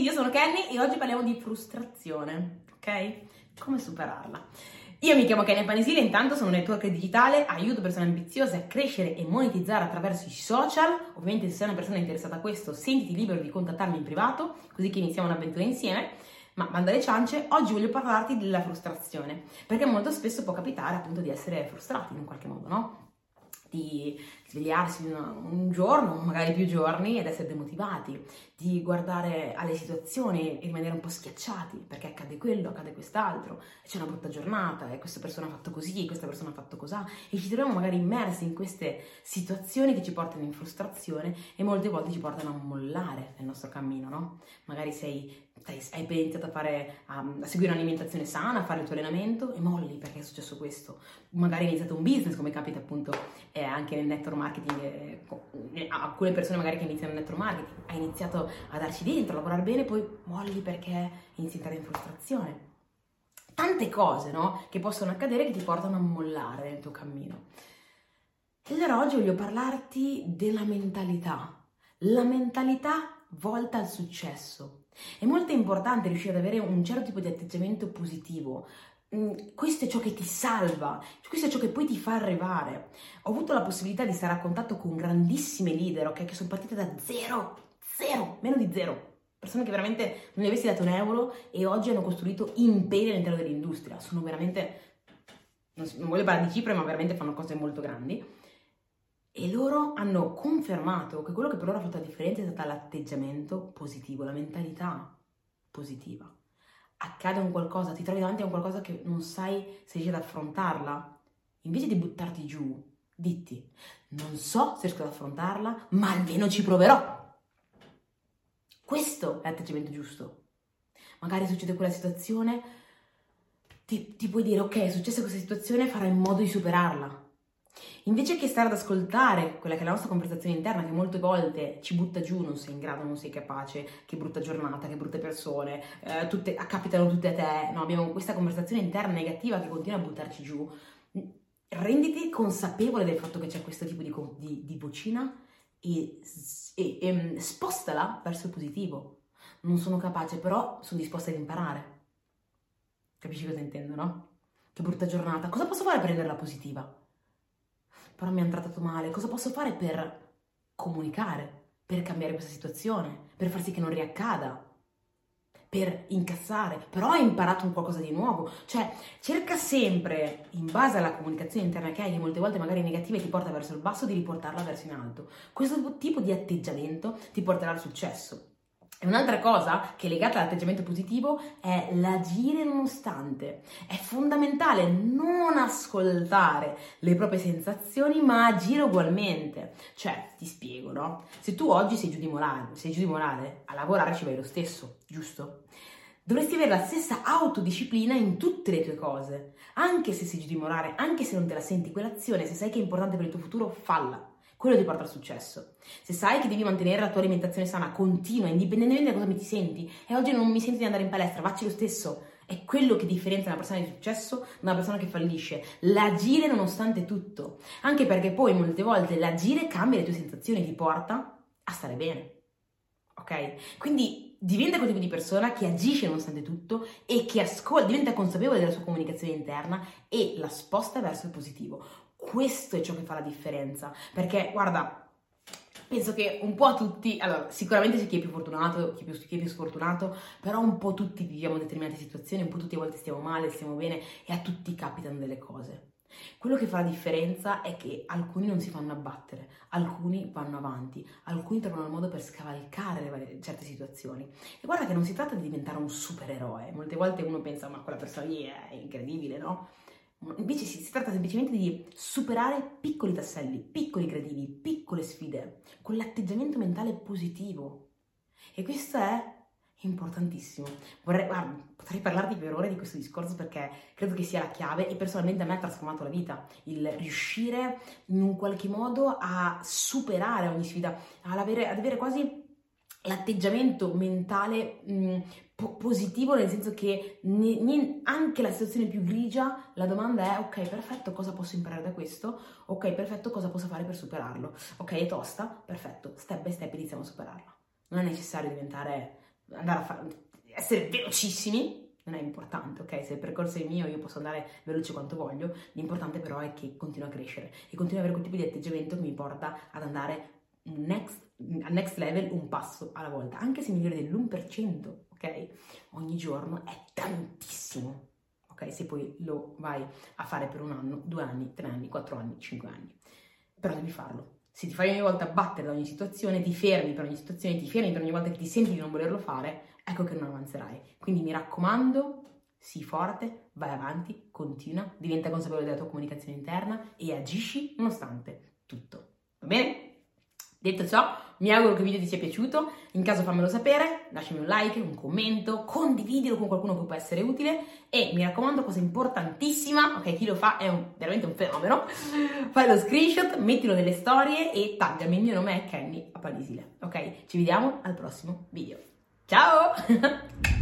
io sono Kenny e oggi parliamo di frustrazione, ok? Come superarla. Io mi chiamo Kenny Panesile, intanto sono un network digitale, aiuto persone ambiziose a crescere e monetizzare attraverso i social. Ovviamente se sei una persona interessata a questo, sentiti libero di contattarmi in privato, così che iniziamo un'avventura insieme. Ma banda alle ciance, oggi voglio parlarti della frustrazione, perché molto spesso può capitare appunto di essere frustrati in qualche modo, no? di svegliarsi un giorno, magari più giorni, ed essere demotivati, di guardare alle situazioni e rimanere un po' schiacciati perché accade quello, accade quest'altro, c'è una brutta giornata, e questa persona ha fatto così, questa persona ha fatto così, e ci troviamo magari immersi in queste situazioni che ci portano in frustrazione e molte volte ci portano a mollare nel nostro cammino, no? Magari sei hai iniziato a, fare, a, a, seguire un'alimentazione sana, a fare il tuo allenamento e molli perché è successo questo. Magari hai iniziato un business, come capita appunto eh, anche nel network marketing, eh, eh alcune persone magari che iniziano nel network marketing, hai iniziato a darci dentro, a lavorare bene, poi molli perché inizi a entrare in frustrazione. Tante cose, no? Che possono accadere che ti portano a mollare nel tuo cammino. E allora oggi voglio parlarti della mentalità. La mentalità volta al successo. È molto importante riuscire ad avere un certo tipo di atteggiamento positivo. Mm, questo è ciò che ti salva, questo è ciò che poi ti fa arrivare. Ho avuto la possibilità di stare a contatto con grandissime leader, ok, che sono partite da zero, zero, meno di zero. Persone che veramente non gli avessi dato un euro e oggi hanno costruito imperi all'interno dell'industria. Sono veramente, non voglio parlare di cifre, ma veramente fanno cose molto grandi e loro hanno confermato che quello che per loro ha fatto la differenza è stato l'atteggiamento positivo, la mentalità positiva. Accade un qualcosa, ti trovi davanti a un qualcosa che non sai se riesci ad affrontarla, invece di buttarti giù, ditti, non so se riesco ad affrontarla, ma almeno ci proverò. Questo è l'atteggiamento giusto. Magari succede quella situazione, ti, ti puoi dire, ok, è successa questa situazione, farai in modo di superarla Invece che stare ad ascoltare quella che è la nostra conversazione interna, che molte volte ci butta giù, non sei in grado, non sei capace, che brutta giornata, che brutte persone, eh, tutte, capitano tutte a te, no? abbiamo questa conversazione interna negativa che continua a buttarci giù. Renditi consapevole del fatto che c'è questo tipo di, di, di vocina e, e, e ehm, spostala verso il positivo. Non sono capace, però sono disposta ad imparare. Capisci cosa intendo, no? Che brutta giornata. Cosa posso fare per renderla positiva? però mi hanno trattato male, cosa posso fare per comunicare, per cambiare questa situazione, per far sì che non riaccada? Per incassare, però hai imparato un qualcosa di nuovo. Cioè, cerca sempre, in base alla comunicazione interna che hai, che molte volte magari è negativa e ti porta verso il basso, di riportarla verso in alto. Questo tipo di atteggiamento ti porterà al successo. Un'altra cosa che è legata all'atteggiamento positivo è l'agire nonostante. È fondamentale non ascoltare le proprie sensazioni, ma agire ugualmente. Cioè, ti spiego, no? Se tu oggi sei giù di morale, sei giù di morale, a lavorare ci vai lo stesso, giusto? Dovresti avere la stessa autodisciplina in tutte le tue cose. Anche se sei giù di morale, anche se non te la senti quell'azione, se sai che è importante per il tuo futuro, falla quello ti porta al successo. Se sai che devi mantenere la tua alimentazione sana continua, indipendentemente da cosa mi ti senti, e oggi non mi senti di andare in palestra, facci lo stesso. È quello che differenzia una persona di successo da una persona che fallisce. L'agire nonostante tutto. Anche perché poi molte volte l'agire cambia le tue sensazioni, ti porta a stare bene. Ok? Quindi diventa quel tipo di persona che agisce nonostante tutto e che ascolta, diventa consapevole della sua comunicazione interna e la sposta verso il positivo. Questo è ciò che fa la differenza. Perché, guarda, penso che un po' tutti, allora sicuramente c'è chi è più fortunato, chi è più, chi è più, sfortunato, però un po' tutti viviamo determinate situazioni, un po' tutti a volte stiamo male, stiamo bene e a tutti capitano delle cose. Quello che fa la differenza è che alcuni non si fanno abbattere, alcuni vanno avanti, alcuni trovano il modo per scavalcare varie, certe situazioni. E guarda che non si tratta di diventare un supereroe, molte volte uno pensa ma quella persona lì è incredibile, no? Invece si, tratta semplicemente di superare piccoli tasselli, piccoli gradini, piccole sfide, con l'atteggiamento mentale positivo. E questo è importantissimo. Vorrei, guarda, potrei parlarti per ore di questo discorso perché credo che sia la chiave e personalmente a me ha trasformato la vita. Il riuscire in un qualche modo a superare ogni sfida, ad avere, ad avere quasi l'atteggiamento mentale mh, po- positivo, nel senso che ne, ne, anche la situazione più grigia, la domanda è ok, perfetto, cosa posso imparare da questo? Ok, perfetto, cosa posso fare per superarlo? Ok, è tosta? Perfetto, step by step iniziamo a superarla. Non è necessario diventare andare a fare, essere velocissimi, non è importante, ok? Se il percorso è mio, io posso andare veloce quanto voglio, l'importante però è che continua a crescere e continua ad avere quel tipo di atteggiamento che mi porta ad andare next, al next level un passo alla volta, anche se migliore dell'1%, ok? Ogni giorno è tantissimo, ok? Se poi lo vai a fare per un anno, due anni, tre anni, quattro anni, cinque anni, però devi farlo. Se ti fai ogni volta battere da ogni situazione, ti fermi per ogni situazione, ti fermi per ogni volta che ti senti di non volerlo fare, ecco che non avanzerai. Quindi mi raccomando, sii forte, vai avanti, continua, diventa consapevole della tua comunicazione interna e agisci nonostante tutto. Va bene? Detto ciò, mi auguro che il video ti sia piaciuto, in caso fammelo sapere, lasciami un like, un commento, condividilo con qualcuno che può essere utile e mi raccomando, cosa importantissima, ok, chi lo fa è un, veramente un fenomeno, fai lo screenshot, mettilo nelle storie e taggami, il mio nome è Kenny Apalisile, ok? Ci vediamo al prossimo video. Ciao!